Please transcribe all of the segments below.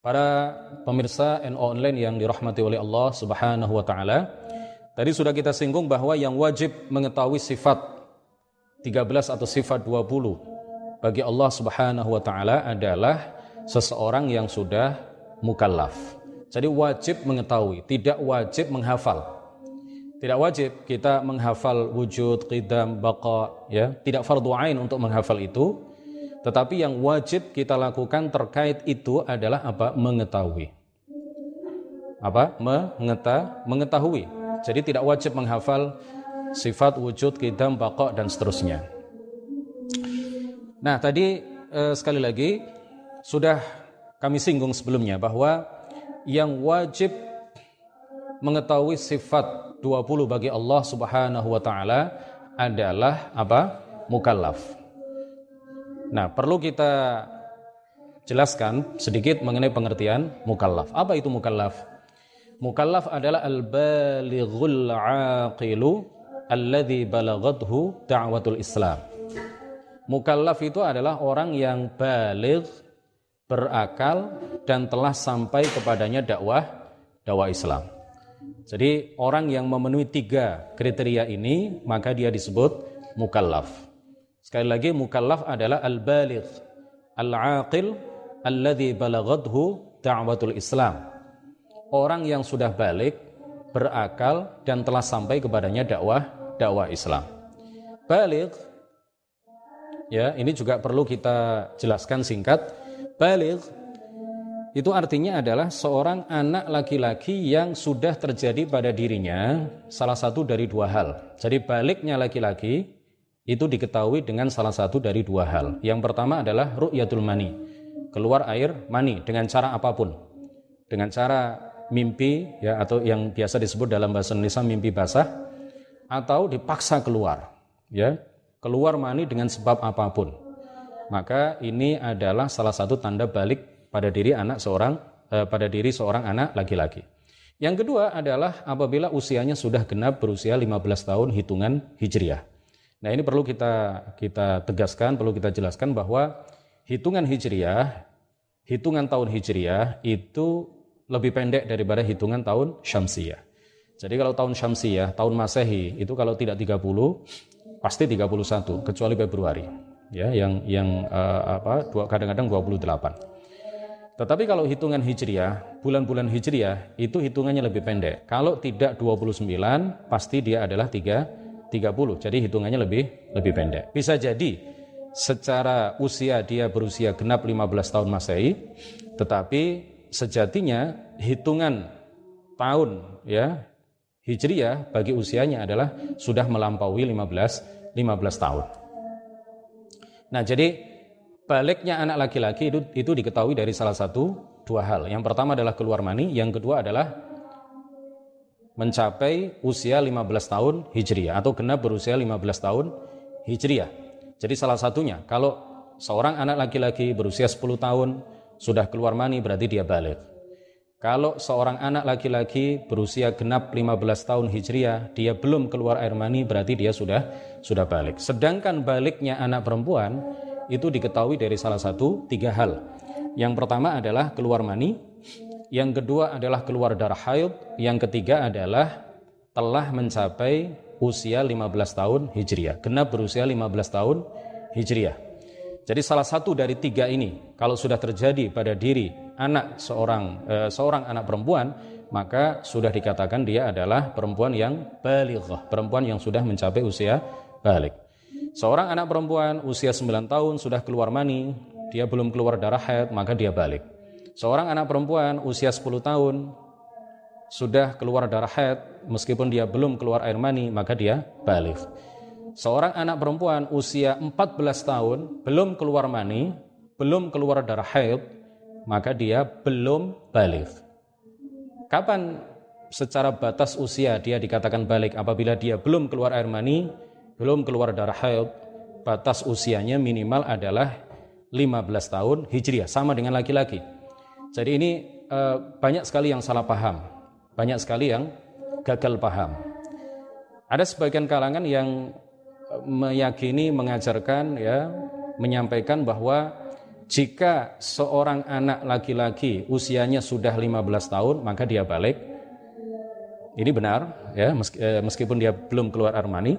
Para pemirsa NO online yang dirahmati oleh Allah Subhanahu wa taala. Tadi sudah kita singgung bahwa yang wajib mengetahui sifat 13 atau sifat 20 bagi Allah Subhanahu wa taala adalah seseorang yang sudah mukallaf. Jadi wajib mengetahui, tidak wajib menghafal. Tidak wajib kita menghafal wujud, qidam, baqa, ya. Tidak fardu ain untuk menghafal itu, tetapi yang wajib kita lakukan terkait itu adalah apa? Mengetahui. Apa? Mengeta, mengetahui. Jadi tidak wajib menghafal sifat wujud, kidam, bakok, dan seterusnya. Nah tadi eh, sekali lagi sudah kami singgung sebelumnya bahwa yang wajib mengetahui sifat 20 bagi Allah Subhanahu wa taala adalah apa? mukallaf. Nah, perlu kita jelaskan sedikit mengenai pengertian mukallaf. Apa itu mukallaf? Mukallaf adalah al-balighul aqilu alladhi balagadhu da'watul Islam. Mukallaf itu adalah orang yang baligh, berakal dan telah sampai kepadanya dakwah dakwah Islam. Jadi orang yang memenuhi tiga kriteria ini maka dia disebut mukallaf. Sekali lagi mukallaf adalah al-baligh, al-aqil alladhi balagadhu da'watul Islam. Orang yang sudah balik, berakal dan telah sampai kepadanya dakwah dakwah Islam. Balik ya, ini juga perlu kita jelaskan singkat. Balik itu artinya adalah seorang anak laki-laki yang sudah terjadi pada dirinya salah satu dari dua hal. Jadi baliknya laki-laki itu diketahui dengan salah satu dari dua hal. Yang pertama adalah ru'yatul mani, keluar air mani dengan cara apa pun. Dengan cara mimpi ya atau yang biasa disebut dalam bahasa Indonesia mimpi basah atau dipaksa keluar ya, keluar mani dengan sebab apa pun. Maka ini adalah salah satu tanda balik pada diri anak seorang eh, pada diri seorang anak laki-laki. Yang kedua adalah apabila usianya sudah genap berusia 15 tahun hitungan Hijriah. Nah ini perlu kita kita tegaskan, perlu kita jelaskan bahwa hitungan hijriah, hitungan tahun hijriah itu lebih pendek daripada hitungan tahun syamsiyah. Jadi kalau tahun syamsiyah, tahun masehi itu kalau tidak 30 pasti 31 kecuali Februari ya yang yang uh, apa kadang-kadang 28. Tetapi kalau hitungan hijriah, bulan-bulan hijriah itu hitungannya lebih pendek. Kalau tidak 29 pasti dia adalah 3 30. Jadi hitungannya lebih lebih pendek. Bisa jadi secara usia dia berusia genap 15 tahun Masehi, tetapi sejatinya hitungan tahun ya Hijriah bagi usianya adalah sudah melampaui 15 15 tahun. Nah, jadi baliknya anak laki-laki itu itu diketahui dari salah satu dua hal. Yang pertama adalah keluar mani, yang kedua adalah mencapai usia 15 tahun Hijriah atau genap berusia 15 tahun Hijriah. Jadi salah satunya kalau seorang anak laki-laki berusia 10 tahun sudah keluar mani berarti dia balik. Kalau seorang anak laki-laki berusia genap 15 tahun Hijriah, dia belum keluar air mani berarti dia sudah sudah balik. Sedangkan baliknya anak perempuan itu diketahui dari salah satu tiga hal. Yang pertama adalah keluar mani, yang kedua adalah keluar darah haid, yang ketiga adalah telah mencapai usia 15 tahun Hijriah, genap berusia 15 tahun Hijriah. Jadi salah satu dari tiga ini kalau sudah terjadi pada diri anak seorang eh, seorang anak perempuan, maka sudah dikatakan dia adalah perempuan yang balighah, perempuan yang sudah mencapai usia balik. Seorang anak perempuan usia 9 tahun sudah keluar mani, dia belum keluar darah haid, maka dia balik. Seorang anak perempuan usia 10 tahun sudah keluar darah haid meskipun dia belum keluar air mani maka dia balik. Seorang anak perempuan usia 14 tahun belum keluar mani, belum keluar darah haid, maka dia belum balik. Kapan secara batas usia dia dikatakan balik apabila dia belum keluar air mani, belum keluar darah haid, batas usianya minimal adalah 15 tahun hijriah sama dengan laki-laki. Jadi ini uh, banyak sekali yang salah paham, banyak sekali yang gagal paham. Ada sebagian kalangan yang eh, meyakini, mengajarkan, ya, menyampaikan bahwa jika seorang anak laki-laki usianya sudah 15 tahun maka dia balik. Ini benar ya eh, meskipun dia belum keluar armani.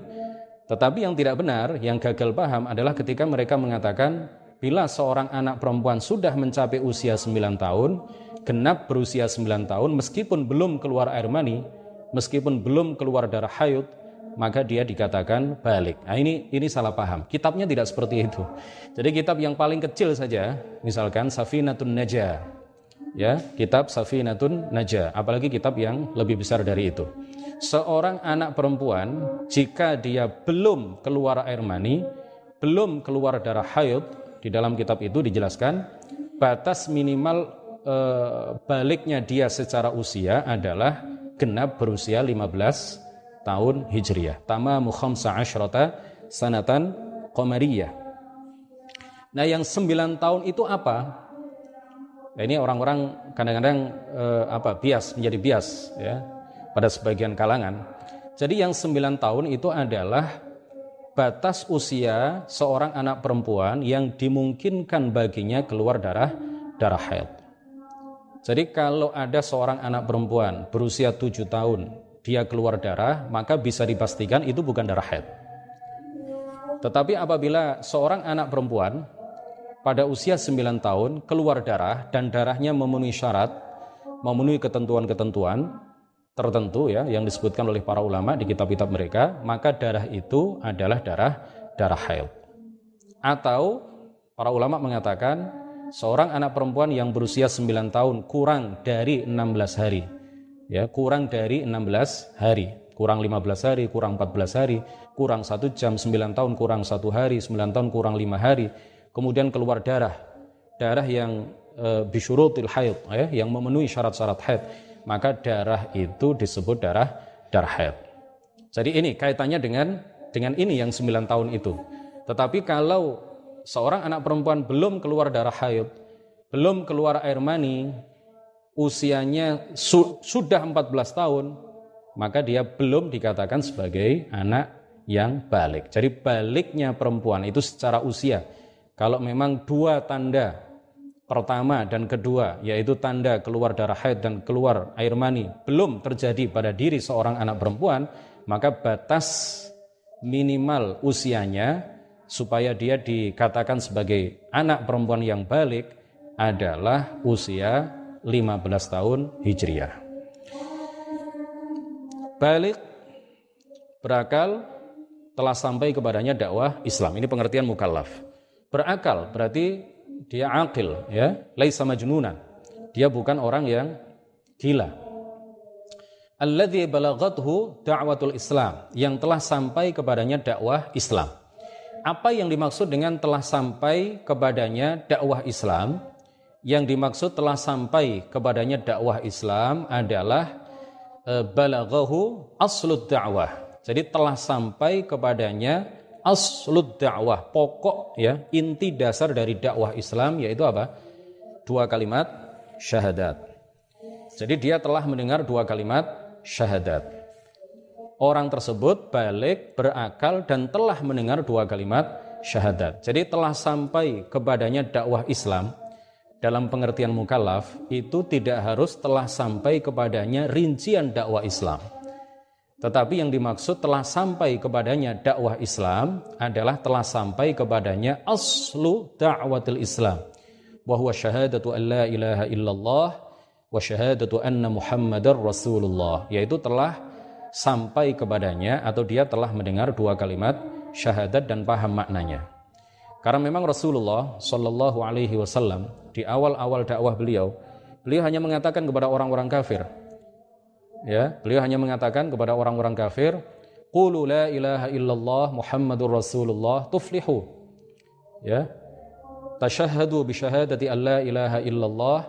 Tetapi yang tidak benar yang gagal paham adalah ketika mereka mengatakan bila seorang anak perempuan sudah mencapai usia 9 tahun genap berusia 9 tahun meskipun belum keluar air mani meskipun belum keluar darah hayut maka dia dikatakan balik. Nah ini ini salah paham. Kitabnya tidak seperti itu. Jadi kitab yang paling kecil saja, misalkan Safinatun Najah. Ya, kitab Safinatun Najah, apalagi kitab yang lebih besar dari itu. Seorang anak perempuan jika dia belum keluar air mani, belum keluar darah haid, di dalam kitab itu dijelaskan batas minimal e, baliknya dia secara usia adalah genap berusia 15 tahun Hijriah. Tamamu khamsa asyrata sanatan Qamariyah. Nah yang sembilan tahun itu apa? Nah, ini orang-orang kadang-kadang eh, apa bias menjadi bias ya pada sebagian kalangan. Jadi yang sembilan tahun itu adalah batas usia seorang anak perempuan yang dimungkinkan baginya keluar darah darah haid. Jadi kalau ada seorang anak perempuan berusia tujuh tahun dia keluar darah, maka bisa dipastikan itu bukan darah haid. Tetapi apabila seorang anak perempuan pada usia 9 tahun keluar darah dan darahnya memenuhi syarat, memenuhi ketentuan-ketentuan tertentu ya yang disebutkan oleh para ulama di kitab-kitab mereka, maka darah itu adalah darah darah haid. Atau para ulama mengatakan seorang anak perempuan yang berusia 9 tahun kurang dari 16 hari ya kurang dari 16 hari. Kurang 15 hari kurang 14 hari kurang satu jam 9 tahun kurang satu hari 9 tahun kurang 5 hari. Kemudian keluar darah. Darah yang e, bisyurutil haid ya, yang memenuhi syarat-syarat haid maka darah itu disebut darah darah haid jadi ini kaitannya dengan dengan ini yang 9 tahun itu tetapi kalau seorang anak perempuan belum keluar darah haid belum keluar air mani usianya su sudah 14 tahun, maka dia belum dikatakan sebagai anak yang balik. Jadi baliknya perempuan itu secara usia. Kalau memang dua tanda pertama dan kedua yaitu tanda keluar darah haid dan keluar air mani belum terjadi pada diri seorang anak perempuan, maka batas minimal usianya supaya dia dikatakan sebagai anak perempuan yang balik adalah usia 15 tahun Hijriah. Balik berakal telah sampai kepadanya dakwah Islam. Ini pengertian mukallaf. Berakal berarti dia akil ya, laisa majnunan. Dia bukan orang yang gila. Alladzi balaghathu da'watul Islam, yang telah sampai kepadanya dakwah Islam. Apa yang dimaksud dengan telah sampai kepadanya dakwah Islam? yang dimaksud telah sampai kepadanya dakwah Islam adalah e, balaghahu aslud dakwah. Jadi telah sampai kepadanya aslud dakwah, pokok ya, inti dasar dari dakwah Islam yaitu apa? Dua kalimat syahadat. Jadi dia telah mendengar dua kalimat syahadat. Orang tersebut balik, berakal dan telah mendengar dua kalimat syahadat. Jadi telah sampai kepadanya dakwah Islam dalam pengertian mukallaf itu tidak harus telah sampai kepadanya rincian dakwah Islam. Tetapi yang dimaksud telah sampai kepadanya dakwah Islam adalah telah sampai kepadanya aslu da'watil Islam. Wa syahadatu an la ilaha illallah wa syahadatu anna muhammadar rasulullah. Yaitu telah sampai kepadanya atau dia telah mendengar dua kalimat syahadat dan paham maknanya. Karena memang Rasulullah Shallallahu Alaihi Wasallam di awal-awal dakwah beliau, beliau hanya mengatakan kepada orang-orang kafir, ya, beliau hanya mengatakan kepada orang-orang kafir, Qulu la ilaha illallah Muhammadur Rasulullah tuflihu. Ya. Tashahhadu bi syahadati an la ilaha illallah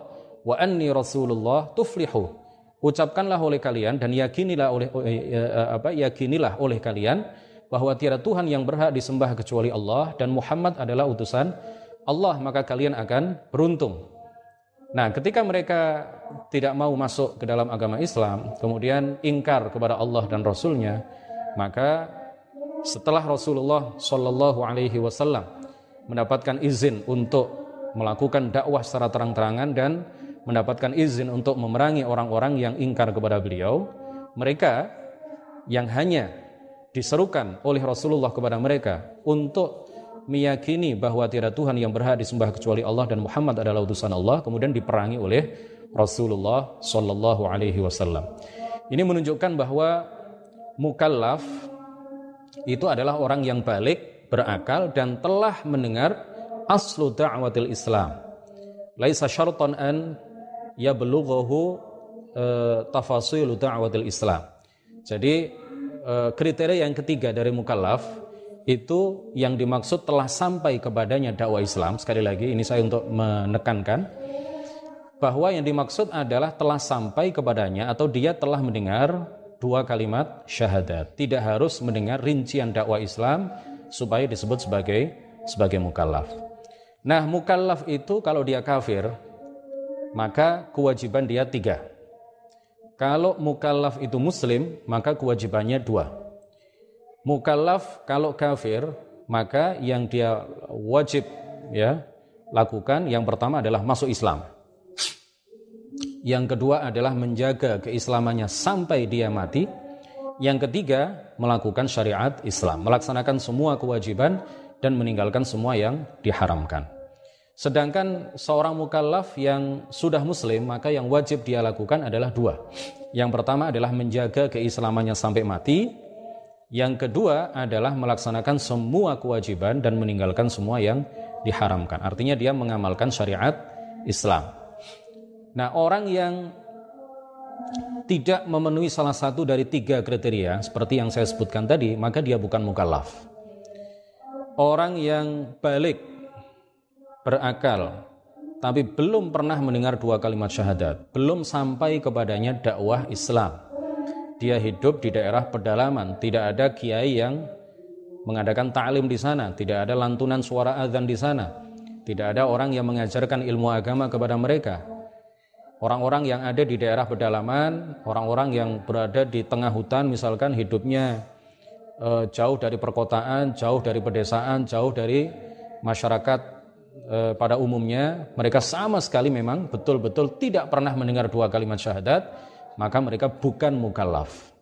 wa anni Rasulullah tuflihu. Ucapkanlah oleh kalian dan yakinilah oleh eh, eh, apa yakinilah oleh kalian bahwa tiada Tuhan yang berhak disembah kecuali Allah dan Muhammad adalah utusan Allah, maka kalian akan beruntung. Nah, ketika mereka tidak mau masuk ke dalam agama Islam, kemudian ingkar kepada Allah dan Rasulnya, maka setelah Rasulullah Shallallahu Alaihi Wasallam mendapatkan izin untuk melakukan dakwah secara terang-terangan dan mendapatkan izin untuk memerangi orang-orang yang ingkar kepada beliau, mereka yang hanya diserukan oleh Rasulullah kepada mereka untuk meyakini bahwa tiada Tuhan yang berhak disembah kecuali Allah dan Muhammad adalah utusan Allah, kemudian diperangi oleh Rasulullah Shallallahu Alaihi Wasallam. Ini menunjukkan bahwa mukallaf itu adalah orang yang balik, berakal dan telah mendengar aslu da'watil Islam. Laisa syartan an ya belughahu uh, tafasilu da'watil Islam. Jadi uh, kriteria yang ketiga dari mukallaf itu yang dimaksud telah sampai kepadanya dakwah Islam. Sekali lagi ini saya untuk menekankan bahwa yang dimaksud adalah telah sampai kepadanya atau dia telah mendengar dua kalimat syahadat. Tidak harus mendengar rincian dakwah Islam supaya disebut sebagai sebagai mukallaf. Nah, mukallaf itu kalau dia kafir, maka kewajiban dia tiga. Kalau mukallaf itu muslim, maka kewajibannya dua. Mukallaf kalau kafir, maka yang dia wajib ya lakukan yang pertama adalah masuk Islam. Yang kedua adalah menjaga keislamannya sampai dia mati. Yang ketiga, melakukan syariat Islam, melaksanakan semua kewajiban dan meninggalkan semua yang diharamkan. Sedangkan seorang mukallaf yang sudah muslim, maka yang wajib dia lakukan adalah dua. Yang pertama adalah menjaga keislamannya sampai mati. Yang kedua adalah melaksanakan semua kewajiban dan meninggalkan semua yang diharamkan. Artinya dia mengamalkan syariat Islam. Nah, orang yang tidak memenuhi salah satu dari tiga kriteria seperti yang saya sebutkan tadi, maka dia bukan mukallaf. Orang yang balik berakal tapi belum pernah mendengar dua kalimat syahadat, belum sampai kepadanya dakwah Islam. Dia hidup di daerah pedalaman, tidak ada kiai yang mengadakan ta'lim di sana, tidak ada lantunan suara azan di sana, tidak ada orang yang mengajarkan ilmu agama kepada mereka. Orang-orang yang ada di daerah pedalaman, orang-orang yang berada di tengah hutan misalkan hidupnya e, jauh dari perkotaan, jauh dari pedesaan, jauh dari masyarakat e, pada umumnya, mereka sama sekali memang betul-betul tidak pernah mendengar dua kalimat syahadat, maka mereka bukan mukallaf.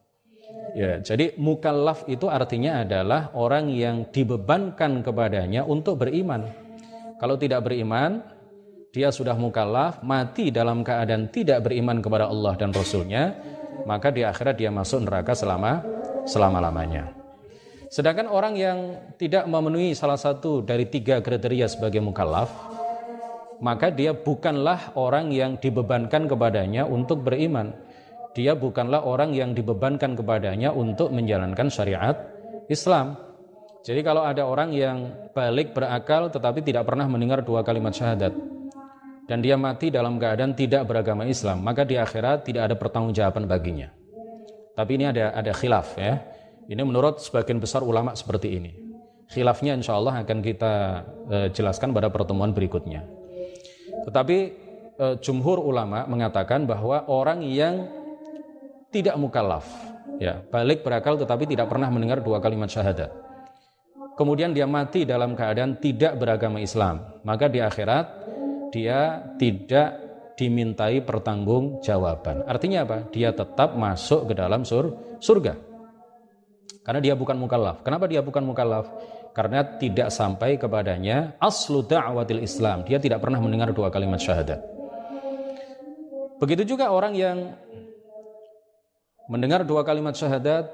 Ya, jadi mukallaf itu artinya adalah orang yang dibebankan kepadanya untuk beriman. Kalau tidak beriman, dia sudah mukallaf, mati dalam keadaan tidak beriman kepada Allah dan Rasulnya, maka di akhirat dia masuk neraka selama selama-lamanya. Sedangkan orang yang tidak memenuhi salah satu dari tiga kriteria sebagai mukallaf, maka dia bukanlah orang yang dibebankan kepadanya untuk beriman. Dia bukanlah orang yang dibebankan kepadanya untuk menjalankan syariat Islam. Jadi kalau ada orang yang balik berakal tetapi tidak pernah mendengar dua kalimat syahadat, dan dia mati dalam keadaan tidak beragama Islam, maka di akhirat tidak ada pertanggungjawaban baginya. Tapi ini ada ada khilaf ya. Ini menurut sebagian besar ulama seperti ini. Khilafnya insya Allah akan kita e, jelaskan pada pertemuan berikutnya. Tetapi e, jumhur ulama mengatakan bahwa orang yang tidak mukallaf, ya balik berakal tetapi tidak pernah mendengar dua kalimat syahadat. Kemudian dia mati dalam keadaan tidak beragama Islam, maka di akhirat dia tidak dimintai pertanggungjawaban. Artinya apa? Dia tetap masuk ke dalam sur surga. Karena dia bukan mukallaf. Kenapa dia bukan mukallaf? Karena tidak sampai kepadanya aslu da'watil Islam. Dia tidak pernah mendengar dua kalimat syahadat. Begitu juga orang yang mendengar dua kalimat syahadat,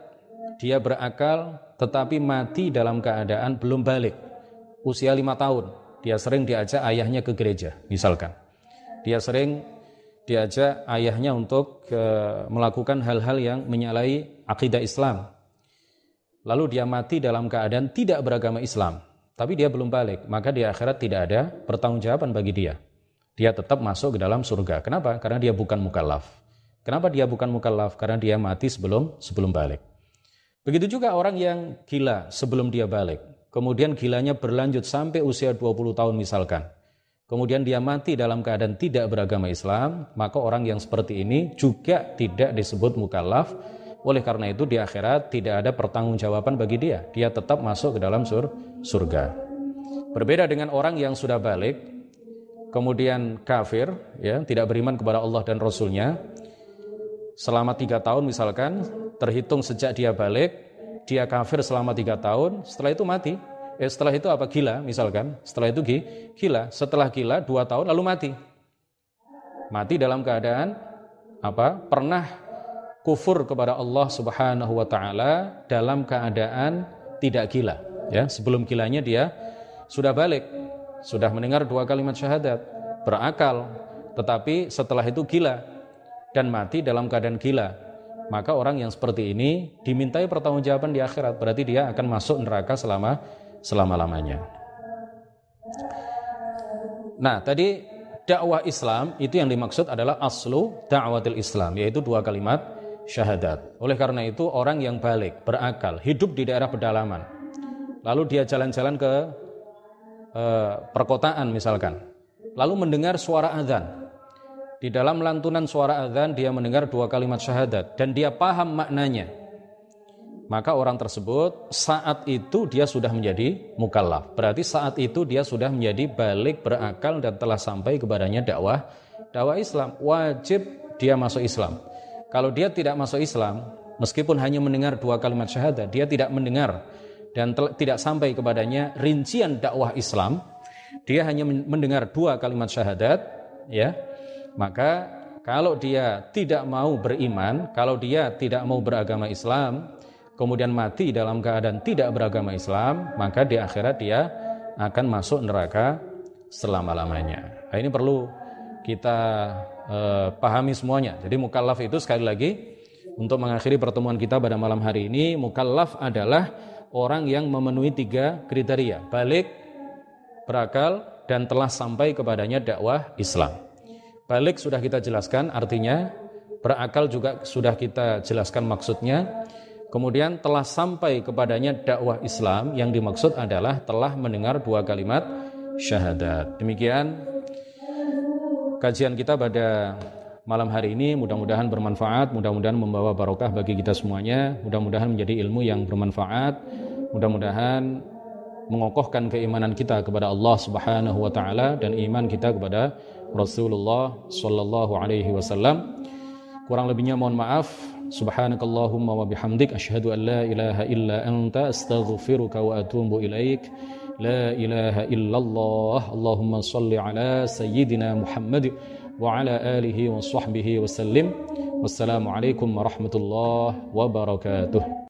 dia berakal tetapi mati dalam keadaan belum balik. Usia lima tahun, dia sering diajak ayahnya ke gereja, misalkan. Dia sering diajak ayahnya untuk ke, melakukan hal-hal yang menyalahi akidah Islam. Lalu dia mati dalam keadaan tidak beragama Islam, tapi dia belum balik, maka di akhirat tidak ada pertanggungjawaban bagi dia. Dia tetap masuk ke dalam surga. Kenapa? Karena dia bukan mukallaf. Kenapa dia bukan mukallaf? Karena dia mati sebelum sebelum balik. Begitu juga orang yang gila sebelum dia balik kemudian gilanya berlanjut sampai usia 20 tahun misalkan, kemudian dia mati dalam keadaan tidak beragama Islam, maka orang yang seperti ini juga tidak disebut mukallaf. Oleh karena itu di akhirat tidak ada pertanggungjawaban bagi dia. Dia tetap masuk ke dalam sur surga. Berbeda dengan orang yang sudah balik, kemudian kafir, ya, tidak beriman kepada Allah dan Rasulnya, selama tiga tahun misalkan, terhitung sejak dia balik, dia kafir selama tiga tahun, setelah itu mati. Eh, setelah itu apa? Gila, misalkan. Setelah itu gila. Setelah gila, dua tahun lalu mati. Mati dalam keadaan apa? Pernah kufur kepada Allah Subhanahu wa taala dalam keadaan tidak gila, ya. Sebelum gilanya dia sudah balik, sudah mendengar dua kalimat syahadat, berakal, tetapi setelah itu gila dan mati dalam keadaan gila. Maka orang yang seperti ini dimintai pertanggungjawaban di akhirat, berarti dia akan masuk neraka selama selama-lamanya. Nah, tadi dakwah Islam itu yang dimaksud adalah aslu dakwatil Islam, yaitu dua kalimat syahadat. Oleh karena itu orang yang balik, berakal, hidup di daerah pedalaman, lalu dia jalan-jalan ke eh, perkotaan misalkan, lalu mendengar suara azan. Di dalam lantunan suara azan dia mendengar dua kalimat syahadat dan dia paham maknanya maka orang tersebut saat itu dia sudah menjadi mukallaf. Berarti saat itu dia sudah menjadi balik berakal dan telah sampai kepadanya dakwah dakwah Islam. Wajib dia masuk Islam. Kalau dia tidak masuk Islam, meskipun hanya mendengar dua kalimat syahadat, dia tidak mendengar dan tidak sampai kepadanya rincian dakwah Islam, dia hanya mendengar dua kalimat syahadat, ya. Maka kalau dia tidak mau beriman, kalau dia tidak mau beragama Islam, kemudian mati dalam keadaan tidak beragama Islam, maka di akhirat dia akan masuk neraka selama-lamanya. Nah, ini perlu kita eh, pahami semuanya. Jadi mukallaf itu sekali lagi untuk mengakhiri pertemuan kita pada malam hari ini, mukallaf adalah orang yang memenuhi tiga kriteria, balik, berakal, dan telah sampai kepadanya dakwah Islam. Balik sudah kita jelaskan artinya, berakal juga sudah kita jelaskan maksudnya, Kemudian telah sampai kepadanya dakwah Islam yang dimaksud adalah telah mendengar dua kalimat syahadat. Demikian kajian kita pada malam hari ini. Mudah-mudahan bermanfaat, mudah-mudahan membawa barokah bagi kita semuanya, mudah-mudahan menjadi ilmu yang bermanfaat, mudah-mudahan mengokohkan keimanan kita kepada Allah Subhanahu wa taala dan iman kita kepada Rasulullah sallallahu alaihi wasallam. Kurang lebihnya mohon maaf. Subhanakallahumma wa bihamdik asyhadu an la ilaha illa anta astaghfiruka wa atubu ilaik. La ilaha illallah. Allahumma salli ala sayyidina Muhammad wa ala alihi wa sahbihi wa sallim. Wassalamualaikum warahmatullahi wabarakatuh.